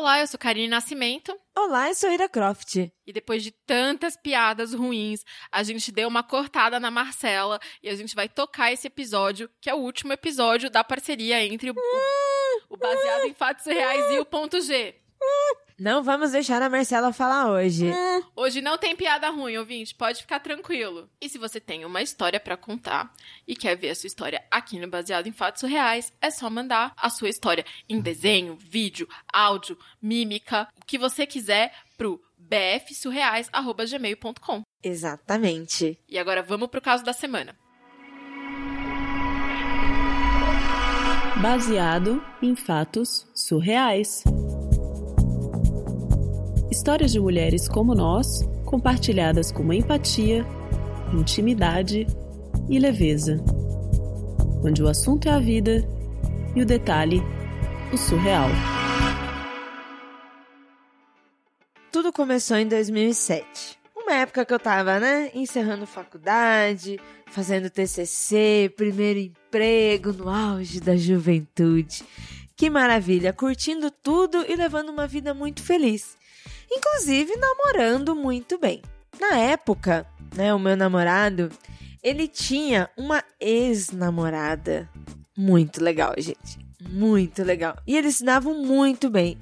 Olá, eu sou Karine Nascimento. Olá, eu sou Ira Croft. E depois de tantas piadas ruins, a gente deu uma cortada na Marcela e a gente vai tocar esse episódio, que é o último episódio da parceria entre o, o, o baseado em fatos reais e o ponto G. Não vamos deixar a Marcela falar hoje. Hoje não tem piada ruim, ouvinte, pode ficar tranquilo. E se você tem uma história para contar e quer ver a sua história aqui no Baseado em Fatos Reais, é só mandar a sua história em desenho, vídeo, áudio, mímica, o que você quiser pro bfsurreais@gmail.com. Exatamente. E agora vamos pro caso da semana. Baseado em fatos surreais. Histórias de mulheres como nós, compartilhadas com empatia, intimidade e leveza. Onde o assunto é a vida e o detalhe, o surreal. Tudo começou em 2007. Uma época que eu tava, né, encerrando faculdade, fazendo TCC, primeiro emprego no auge da juventude. Que maravilha, curtindo tudo e levando uma vida muito feliz inclusive namorando muito bem. Na época, né, o meu namorado, ele tinha uma ex-namorada muito legal, gente. Muito legal. E eles se davam muito bem.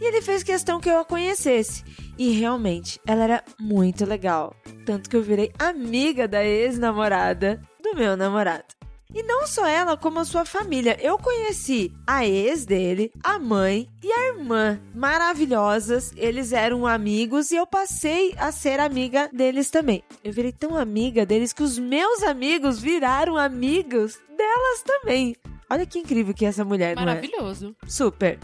E ele fez questão que eu a conhecesse. E realmente, ela era muito legal. Tanto que eu virei amiga da ex-namorada do meu namorado. E não só ela, como a sua família. Eu conheci a ex dele, a mãe e a irmã. Maravilhosas. Eles eram amigos e eu passei a ser amiga deles também. Eu virei tão amiga deles que os meus amigos viraram amigos delas também. Olha que incrível que é essa mulher, Maravilhoso. não é? Super.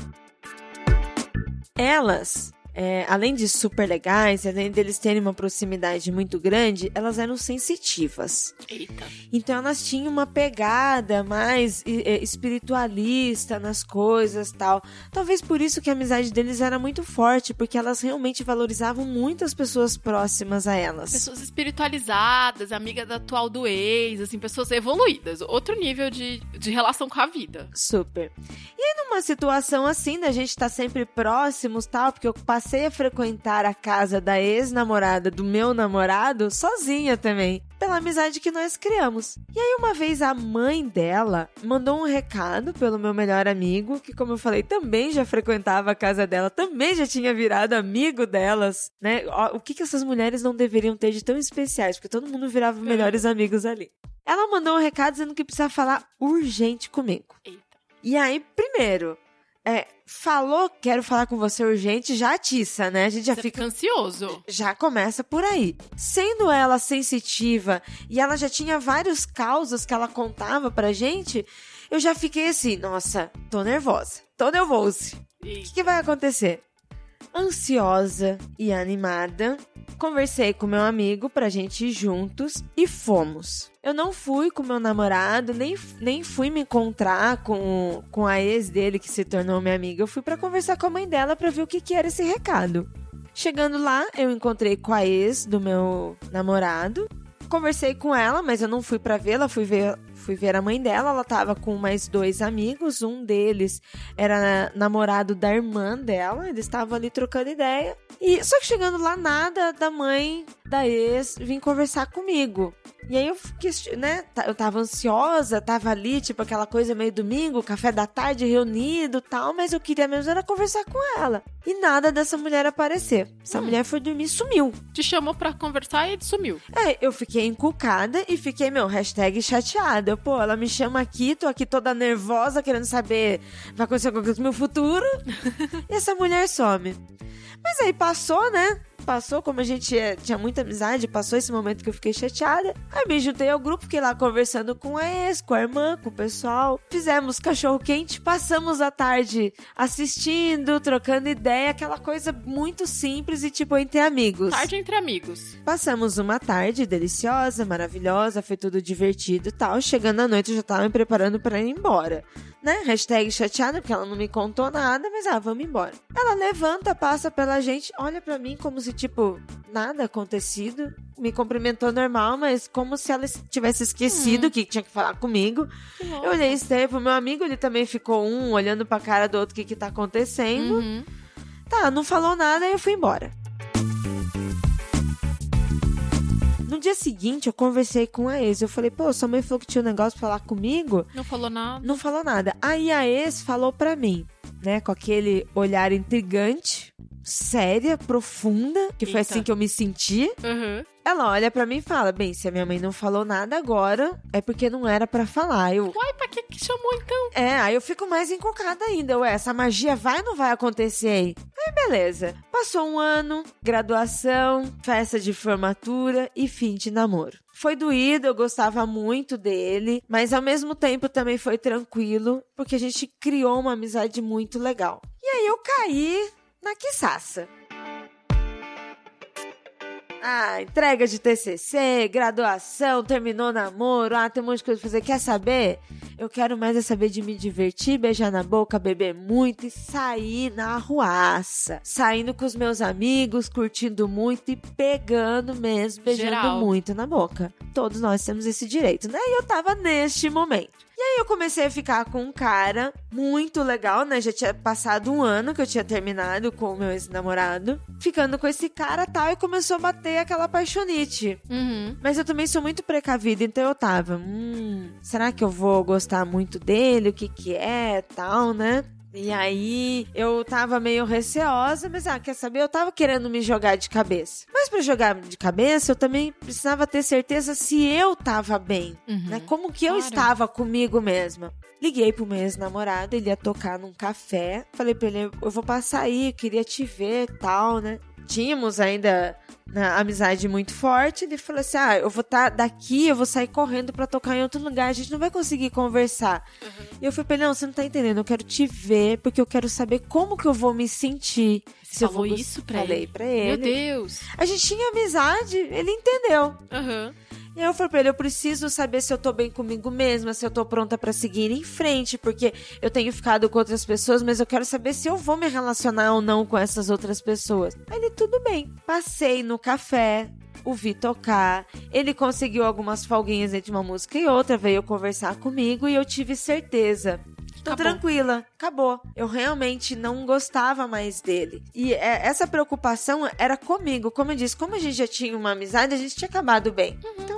Elas é, além de super legais, além deles terem uma proximidade muito grande, elas eram sensitivas. Eita. Então elas tinham uma pegada mais espiritualista nas coisas tal. Talvez por isso que a amizade deles era muito forte, porque elas realmente valorizavam muito as pessoas próximas a elas. Pessoas espiritualizadas, amiga da atual do ex, assim, pessoas evoluídas. Outro nível de, de relação com a vida. Super. E aí, numa situação assim, da gente estar tá sempre próximos tal, porque eu passei passei a frequentar a casa da ex-namorada do meu namorado sozinha também, pela amizade que nós criamos. E aí, uma vez a mãe dela mandou um recado pelo meu melhor amigo, que, como eu falei, também já frequentava a casa dela, também já tinha virado amigo delas, né? O que, que essas mulheres não deveriam ter de tão especiais? Porque todo mundo virava melhores amigos ali. Ela mandou um recado dizendo que precisa falar urgente comigo. E aí, primeiro, é, falou, quero falar com você urgente, já atiça, né? A gente já fica. fica ansioso. Já começa por aí. Sendo ela sensitiva e ela já tinha vários causos que ela contava pra gente, eu já fiquei assim, nossa, tô nervosa, tô nervosa. O que, que vai acontecer? Ansiosa e animada, conversei com meu amigo pra gente ir juntos e fomos. Eu não fui com meu namorado, nem, nem fui me encontrar com, com a ex dele que se tornou minha amiga. Eu fui para conversar com a mãe dela para ver o que, que era esse recado. Chegando lá, eu encontrei com a ex do meu namorado. Conversei com ela, mas eu não fui para vê-la, fui ver fui ver a mãe dela, ela tava com mais dois amigos, um deles era namorado da irmã dela, eles estavam ali trocando ideia. E só que chegando lá nada da mãe da ex vir conversar comigo. E aí eu fiquei, né, eu tava ansiosa, tava ali, tipo aquela coisa meio domingo, café da tarde reunido, tal, mas eu queria mesmo era conversar com ela. E nada dessa mulher aparecer. Essa hum. mulher foi dormir, sumiu. Te chamou para conversar e sumiu. É, eu fiquei encucada e fiquei, meu, hashtag chateada. Pô, ela me chama aqui, tô aqui toda nervosa, querendo saber vai acontecer alguma coisa no meu futuro. e essa mulher some. Mas aí passou, né? Passou, como a gente é, tinha muita amizade, passou esse momento que eu fiquei chateada. Aí me juntei ao grupo, fiquei lá conversando com a ex, com a irmã, com o pessoal. Fizemos cachorro quente, passamos a tarde assistindo, trocando ideia, aquela coisa muito simples e tipo entre amigos. Tarde entre amigos. Passamos uma tarde deliciosa, maravilhosa, foi tudo divertido e tal. Chegando à noite eu já tava me preparando para ir embora né? Hashtag chateada, porque ela não me contou nada, mas ah, vamos embora. Ela levanta, passa pela gente, olha para mim como se, tipo, nada acontecido. Me cumprimentou normal, mas como se ela tivesse esquecido hum. que tinha que falar comigo. Que eu olhei estranho pro meu amigo, ele também ficou um olhando pra cara do outro o que que tá acontecendo. Uhum. Tá, não falou nada, aí eu fui embora. No dia seguinte, eu conversei com a ex. Eu falei, pô, sua mãe falou que tinha um negócio pra falar comigo. Não falou nada. Não falou nada. Aí a ex falou pra mim, né, com aquele olhar intrigante, séria, profunda, que foi Eita. assim que eu me senti. Uhum. Ela olha pra mim e fala: Bem, se a minha mãe não falou nada agora, é porque não era pra falar. Eu, Uai, que que chamou então? é, aí eu fico mais encucada ainda. Ué, essa magia vai ou não vai acontecer aí? Aí beleza. Passou um ano, graduação, festa de formatura e fim de namoro. Foi doído, eu gostava muito dele, mas ao mesmo tempo também foi tranquilo, porque a gente criou uma amizade muito legal. E aí eu caí na quiçaça. Ah, entrega de TCC, graduação, terminou namoro, ah, tem um monte de coisa pra fazer. Quer saber? Eu quero mais é saber de me divertir, beijar na boca, beber muito e sair na ruaça. Saindo com os meus amigos, curtindo muito e pegando mesmo, beijando Geral. muito na boca. Todos nós temos esse direito, né? E eu tava neste momento. Aí eu comecei a ficar com um cara muito legal, né? Já tinha passado um ano que eu tinha terminado com o meu ex-namorado. Ficando com esse cara tal, e começou a bater aquela paixonite. Uhum. Mas eu também sou muito precavida, então eu tava, hum, será que eu vou gostar muito dele? O que que é, tal, né? E aí eu tava meio receosa, mas ah, quer saber? Eu tava querendo me jogar de cabeça. Mas pra jogar de cabeça, eu também precisava ter certeza se eu tava bem, Uhum. né? Como que eu Claro. estava comigo mesma. Liguei pro meu ex-namorado, ele ia tocar num café. Falei pra ele, eu vou passar aí, queria te ver e tal, né? Tínhamos ainda na amizade muito forte. Ele falou assim: Ah, eu vou estar daqui, eu vou sair correndo pra tocar em outro lugar, a gente não vai conseguir conversar. E eu falei pra ele: Não, você não tá entendendo, eu quero te ver, porque eu quero saber como que eu vou me sentir. Você eu falou vou gos- isso pra Falei ele? pra Meu ele. Deus. A gente tinha amizade, ele entendeu. Aham. E aí eu falei pra ele, eu preciso saber se eu tô bem comigo mesma, se eu tô pronta pra seguir em frente, porque eu tenho ficado com outras pessoas, mas eu quero saber se eu vou me relacionar ou não com essas outras pessoas. Aí ele, tudo bem. Passei no café, o vi tocar, ele conseguiu algumas folguinhas entre uma música e outra, veio conversar comigo e eu tive certeza. Tô Acabou. tranquila, acabou. Eu realmente não gostava mais dele. E é, essa preocupação era comigo. Como eu disse, como a gente já tinha uma amizade, a gente tinha acabado bem. Então,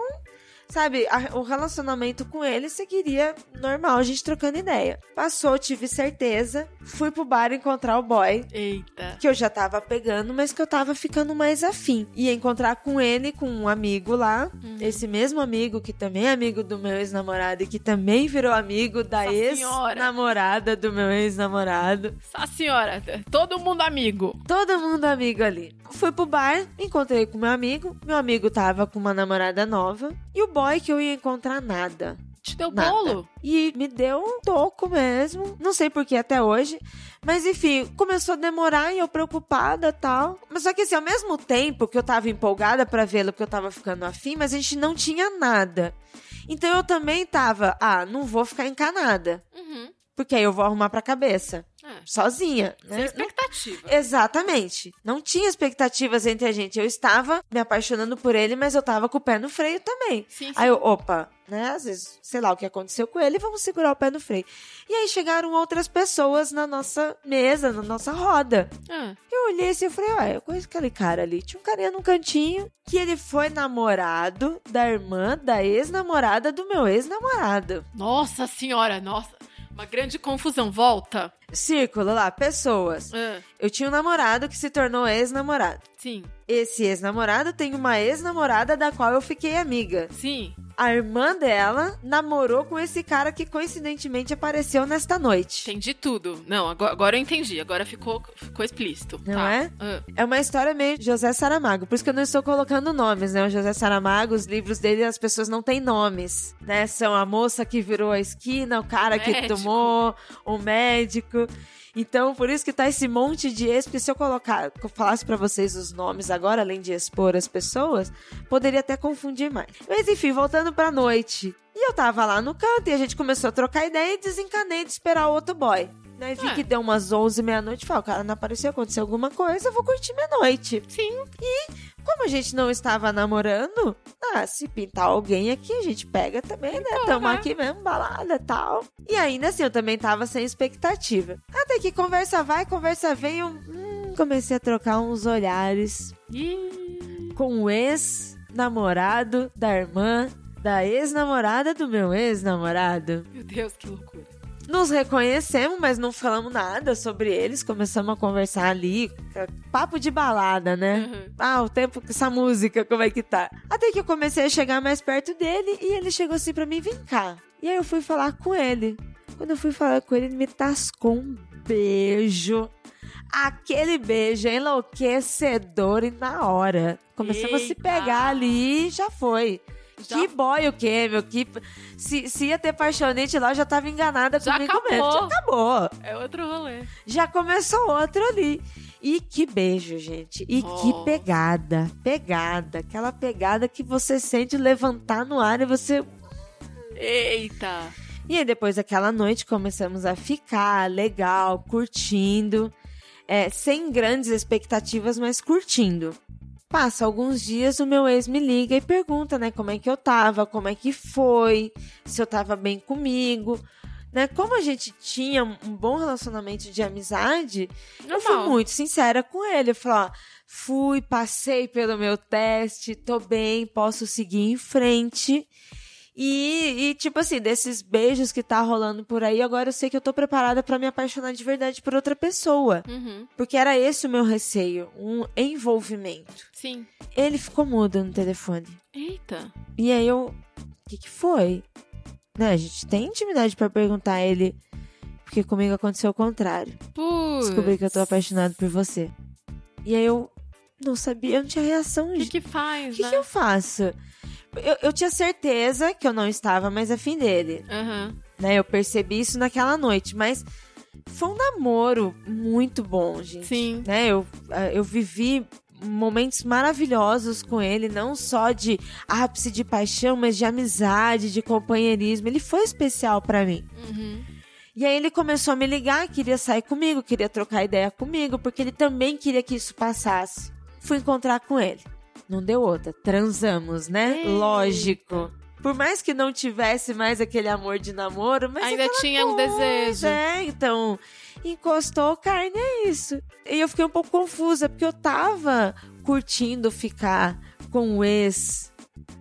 sabe, a- o relacionamento com ele seguiria normal, a gente trocando ideia. Passou, tive certeza. Fui pro bar encontrar o boy. Eita. Que eu já tava pegando, mas que eu tava ficando mais afim. Ia encontrar com ele, com um amigo lá. Uhum. Esse mesmo amigo, que também é amigo do meu ex-namorado e que também virou amigo da ex-namorada do meu ex-namorado. A senhora, todo mundo amigo. Todo mundo amigo ali. Fui pro bar, encontrei com meu amigo. Meu amigo tava com uma namorada nova. E o boy que eu ia encontrar nada. Te deu Nada. bolo? E me deu um toco mesmo. Não sei por que até hoje. Mas enfim, começou a demorar e eu preocupada tal. Mas só que assim, ao mesmo tempo que eu tava empolgada pra vê-lo, porque eu tava ficando afim, mas a gente não tinha nada. Então eu também tava, ah, não vou ficar encanada. Uhum. Porque aí eu vou arrumar pra cabeça. É. Sozinha, Sem né? expectativa. Exatamente. Não tinha expectativas entre a gente. Eu estava me apaixonando por ele, mas eu tava com o pé no freio também. Sim, sim. Aí eu, opa, né? Às vezes, sei lá o que aconteceu com ele, vamos segurar o pé no freio. E aí chegaram outras pessoas na nossa mesa, na nossa roda. Ah, Eu olhei assim e falei, ué, eu conheço aquele cara ali. Tinha um carinha num cantinho que ele foi namorado da irmã da ex-namorada do meu ex-namorado. Nossa senhora, nossa. Uma grande confusão. Volta. Círculo lá, pessoas. Ah, Eu tinha um namorado que se tornou ex-namorado. Sim, Esse ex-namorado tem uma ex-namorada da qual eu fiquei amiga. sim. A irmã dela namorou com esse cara que coincidentemente apareceu nesta noite. Entendi tudo. Não, agora, agora eu entendi. Agora ficou, ficou explícito. Não tá. é? Ah, É uma história meio José Saramago, por isso que eu não estou colocando nomes, né? O José Saramago, os livros dele, as pessoas não têm nomes, né? São a moça que virou a esquina, o cara que Médico. tomou, o médico. Então, por isso que tá esse monte de ex, porque se eu colocar, que eu falasse pra vocês os nomes agora, além de expor as pessoas, poderia até confundir mais. Mas enfim, voltando pra noite. E eu tava lá no canto e a gente começou a trocar ideia e desencanei de esperar o outro boy. Né? Vi É. que deu umas 11, meia-noite. Falei, "Ah, o cara não apareceu, aconteceu alguma coisa, eu vou curtir minha noite. sim. Como a gente não estava namorando, ah, se pintar alguém aqui, a gente pega também, né? Então, Tamo aqui mesmo, balada e tal. E ainda assim, eu também tava sem expectativa. Até que conversa vai, conversa vem, eu, hum, comecei a trocar uns olhares Ih, com o ex-namorado da irmã da ex-namorada do meu ex-namorado. meu Deus, que loucura. Nos reconhecemos, mas não falamos nada sobre eles. Começamos a conversar ali, papo de balada, né? Uhum. Ah, o tempo que essa música, como é que tá? Até que eu comecei a chegar mais perto dele e ele chegou assim pra mim, vem cá. E aí eu fui falar com ele. Quando eu fui falar com ele, ele me tascou um beijo. Aquele beijo enlouquecedor e na hora. Começamos a se pegar ali e já foi. Já- Que boy o quê, meu? Que... Se, se ia ter paixonete lá, eu já tava enganada Já comigo acabou. mesmo. Já acabou. É outro rolê. Já começou outro ali. E que beijo, gente. E Oh. que pegada. Pegada. Aquela pegada que você sente levantar no ar e você. Eita. E aí, depois daquela noite, começamos a ficar legal, curtindo. É, sem grandes expectativas, mas curtindo. Passa alguns dias, o meu ex me liga e pergunta, né, como é que eu tava, como é que foi, se eu tava bem comigo, né? Como a gente tinha um bom relacionamento de amizade, eu fui Normal. muito sincera com ele. Eu falei, ó, fui, passei pelo meu teste, tô bem, posso seguir em frente. E, e, tipo assim, desses beijos que tá rolando por aí, agora eu sei que eu tô preparada pra me apaixonar de verdade por outra pessoa. Uhum. Porque era esse o meu receio, um envolvimento. Sim. Ele ficou mudo no telefone. Eita. E aí eu, o que que foi? Né, a gente tem intimidade pra perguntar a ele, porque comigo aconteceu o contrário. Putz. Descobri que eu tô apaixonado por você. E aí eu não sabia, eu não tinha reação. O que que faz, O que, né? que eu faço? Eu, eu tinha certeza que eu não estava mais afim dele, Aham. né? Eu percebi isso naquela noite, mas foi um namoro muito bom, gente. Sim. Né? Eu, ah, eu vivi momentos maravilhosos com ele, não só de ápice de paixão, mas de amizade, de companheirismo. Ele foi especial pra mim. Uhum. E aí ele começou a me ligar, queria sair comigo, queria trocar ideia comigo, porque ele também queria que isso passasse. Fui encontrar com ele. Não deu outra. Transamos, né? Eita. Lógico. Por mais que não tivesse mais aquele amor de namoro, mas Ainda tinha um coisa, desejo. É, então, encostou carne, é isso. E eu fiquei um pouco confusa, porque eu tava curtindo ficar com o ex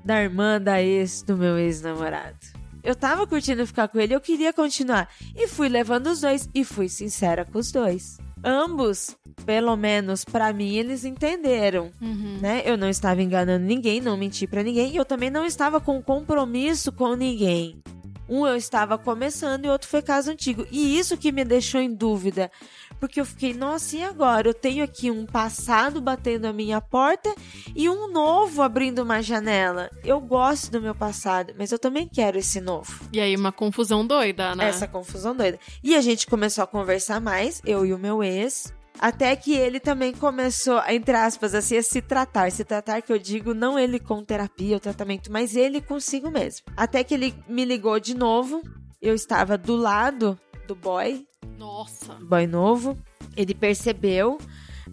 da irmã da ex do meu ex-namorado. Eu tava curtindo ficar com ele, eu queria continuar. E fui levando os dois e fui sincera com os dois. Ambos, pelo menos pra mim, eles entenderam, Uhum. né? Eu não estava enganando ninguém, não menti pra ninguém, e eu também não estava com compromisso com ninguém. Um eu estava começando e outro foi caso antigo. E isso que me deixou em dúvida. Porque eu fiquei, nossa, e agora? Eu tenho aqui um passado batendo a minha porta e um novo abrindo uma janela. Eu gosto do meu passado, mas eu também quero esse novo. E aí, uma confusão doida, né? Essa confusão doida. E a gente começou a conversar mais, eu e o meu ex. Até que ele também começou, entre aspas, assim, a se tratar. Se tratar, que eu digo, não ele com terapia ou tratamento, mas ele consigo mesmo. Até que ele me ligou de novo. Eu estava do lado do boy, Nossa. boy novo. Ele percebeu,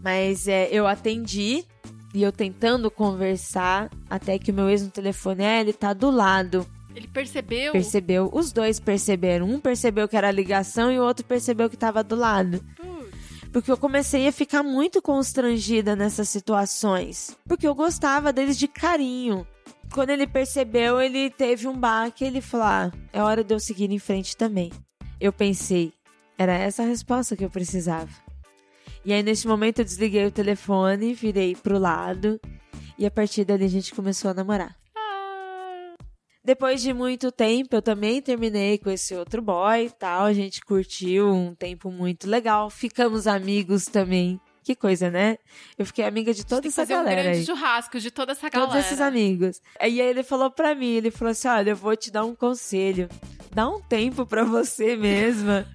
mas é, eu atendi. E eu tentando conversar, até que o meu ex no telefone, é, ele tá do lado. Ele percebeu? Percebeu, os dois perceberam. Um percebeu que era ligação e o outro percebeu que tava do lado. Porque eu comecei a ficar muito constrangida nessas situações. Porque eu gostava deles de carinho. Quando ele percebeu, ele teve um baque ele falou: ah, é hora de eu seguir em frente também. Eu pensei, era essa a resposta que eu precisava. E aí, nesse momento, eu desliguei o telefone, virei pro lado. E a partir dali a gente começou a namorar. Depois de muito tempo, eu também terminei com esse outro boy e tal. A gente curtiu um tempo muito legal. Ficamos amigos também. Que coisa, né? Eu fiquei amiga de toda essa fazer um galera grande aí. churrasco de toda essa galera. Todos esses amigos. Aí ele falou pra mim, ele falou assim, olha, eu vou te dar um conselho. Dá um tempo pra você mesma.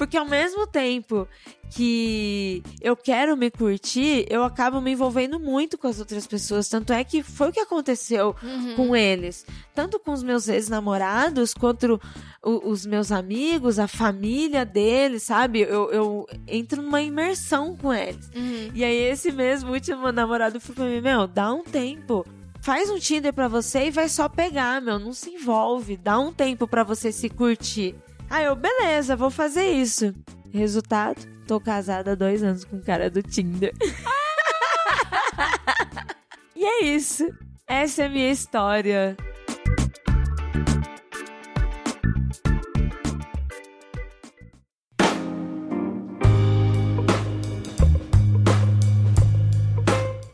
Porque ao mesmo tempo que eu quero me curtir, eu acabo me envolvendo muito com as outras pessoas. Tanto é que foi o que aconteceu Uhum. com eles. Tanto com os meus ex-namorados, quanto o- os meus amigos, a família deles, sabe? Eu, eu entro numa imersão com eles. Uhum. E aí, esse mesmo último namorado falou pra mim: Meu, dá um tempo. Faz um Tinder pra você e vai só pegar, meu. Não se envolve. Dá um tempo pra você se curtir. Aí eu, beleza, vou fazer isso. Resultado, tô casada há dois anos com o cara do Tinder. e é isso. Essa é a minha história.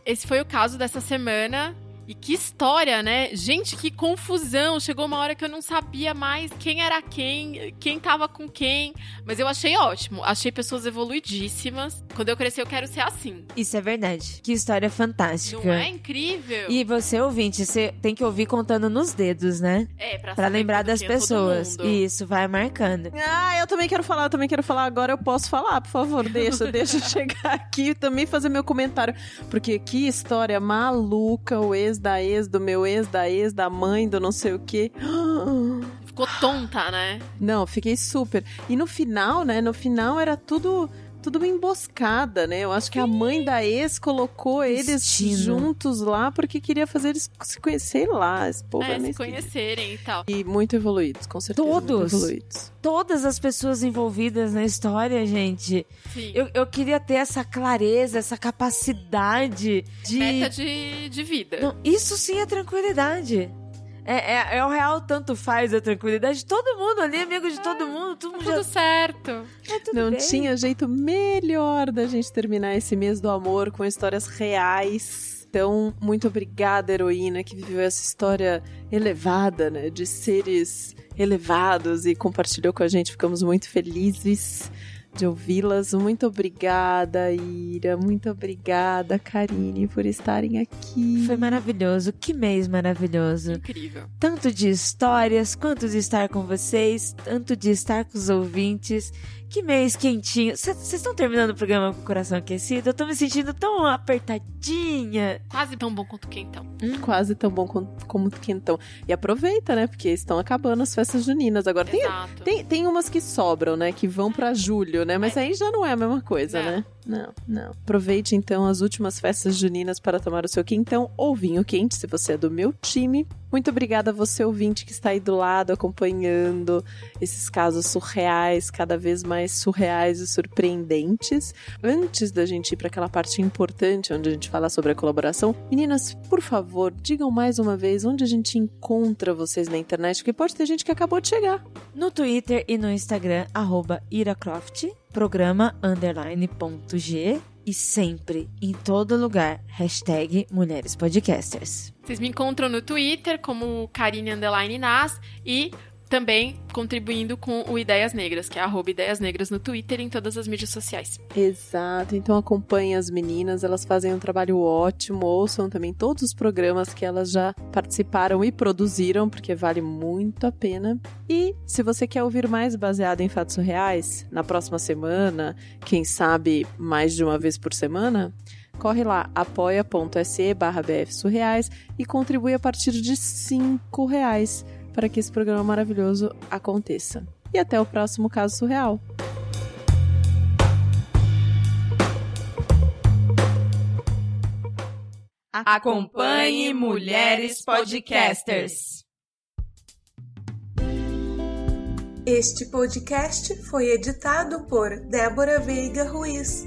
Esse foi o caso dessa semana. E que história, né? Gente, que confusão. Chegou uma hora que eu não sabia mais quem era quem, quem tava com quem. Mas eu achei ótimo. Achei pessoas evoluidíssimas. Quando eu crescer, eu quero ser assim. Isso é verdade. Que história fantástica. Não é incrível? E você, ouvinte, você tem que ouvir contando nos dedos, né? É, pra, Pra saber lembrar das é pessoas. mundo. Isso, vai marcando. Ah, eu também quero falar, eu também quero falar. Agora eu posso falar, por favor, deixa, deixa eu chegar aqui e também fazer meu comentário. Porque que história maluca, o ex da ex, do meu ex, da ex, da mãe, do não sei o quê. Ficou tonta, né? Não, fiquei super. E no final, né, no final era tudo... Tudo uma emboscada, né? Eu acho que a mãe da ex colocou eles Destino. juntos lá porque queria fazer eles se conhecer lá. Esse povo é, é, se conhecerem e tal. E muito evoluídos, com certeza. Todos. Muito evoluídos. Todas as pessoas envolvidas na história, gente. Sim. Eu, eu queria ter essa clareza, essa capacidade de. Meta de, de vida. Não, isso sim é tranquilidade. É, é, é o real tanto faz a tranquilidade. Todo mundo ali, amigo de todo mundo, todo mundo Tá Tudo já certo. tá tudo Não bem. tinha jeito melhor da gente terminar esse mês do amor com histórias reais. Então, muito obrigada, heroína, que viveu essa história elevada, né? De seres elevados e compartilhou com a gente. Ficamos muito felizes de ouvi-las. Muito obrigada, Ira. Muito obrigada, Karine, por estarem aqui. Foi maravilhoso. Que mês maravilhoso. Incrível. Tanto de histórias, quanto de estar com vocês, tanto de estar com os ouvintes. Que mês quentinho. Vocês estão terminando o programa com o coração aquecido? Eu tô me sentindo tão apertadinha. Quase tão bom quanto o quentão. Quase tão bom como, como quentão. E aproveita, né? Porque estão acabando as festas juninas. Agora tem, Exato. tem, tem umas que sobram, né? Que vão pra julho, né? Mas É. aí já não é a mesma coisa, Não. né? Não, não. Aproveite então as últimas festas juninas para tomar o seu quentão ou vinho quente, se você é do meu time. Muito obrigada a você, ouvinte, que está aí do lado acompanhando esses casos surreais, cada vez mais surreais e surpreendentes. Antes da gente ir para aquela parte importante onde a gente fala sobre a colaboração, meninas, por favor, digam mais uma vez onde a gente encontra vocês na internet, porque pode ter gente que acabou de chegar. No Twitter e no Instagram, arroba iracroft, programa underline ponto G e sempre, em todo lugar, hashtag Mulheres Podcasters. Vocês me encontram no Twitter como Karine Underline Nas e também contribuindo com o Ideias Negras, que é arroba Ideias Negras no Twitter e em todas as mídias sociais. Exato, então acompanhem as meninas, elas fazem um trabalho ótimo, ouçam também todos os programas que elas já participaram e produziram, porque vale muito a pena. E se você quer ouvir mais baseado em fatos reais, na próxima semana, quem sabe mais de uma vez por semana, corre lá, apoia.se barra bfsurreais e contribui a partir de cinco reais para que esse programa maravilhoso aconteça. E até o próximo caso surreal. Acompanhe Mulheres Podcasters. Este podcast foi editado por Débora Veiga Ruiz.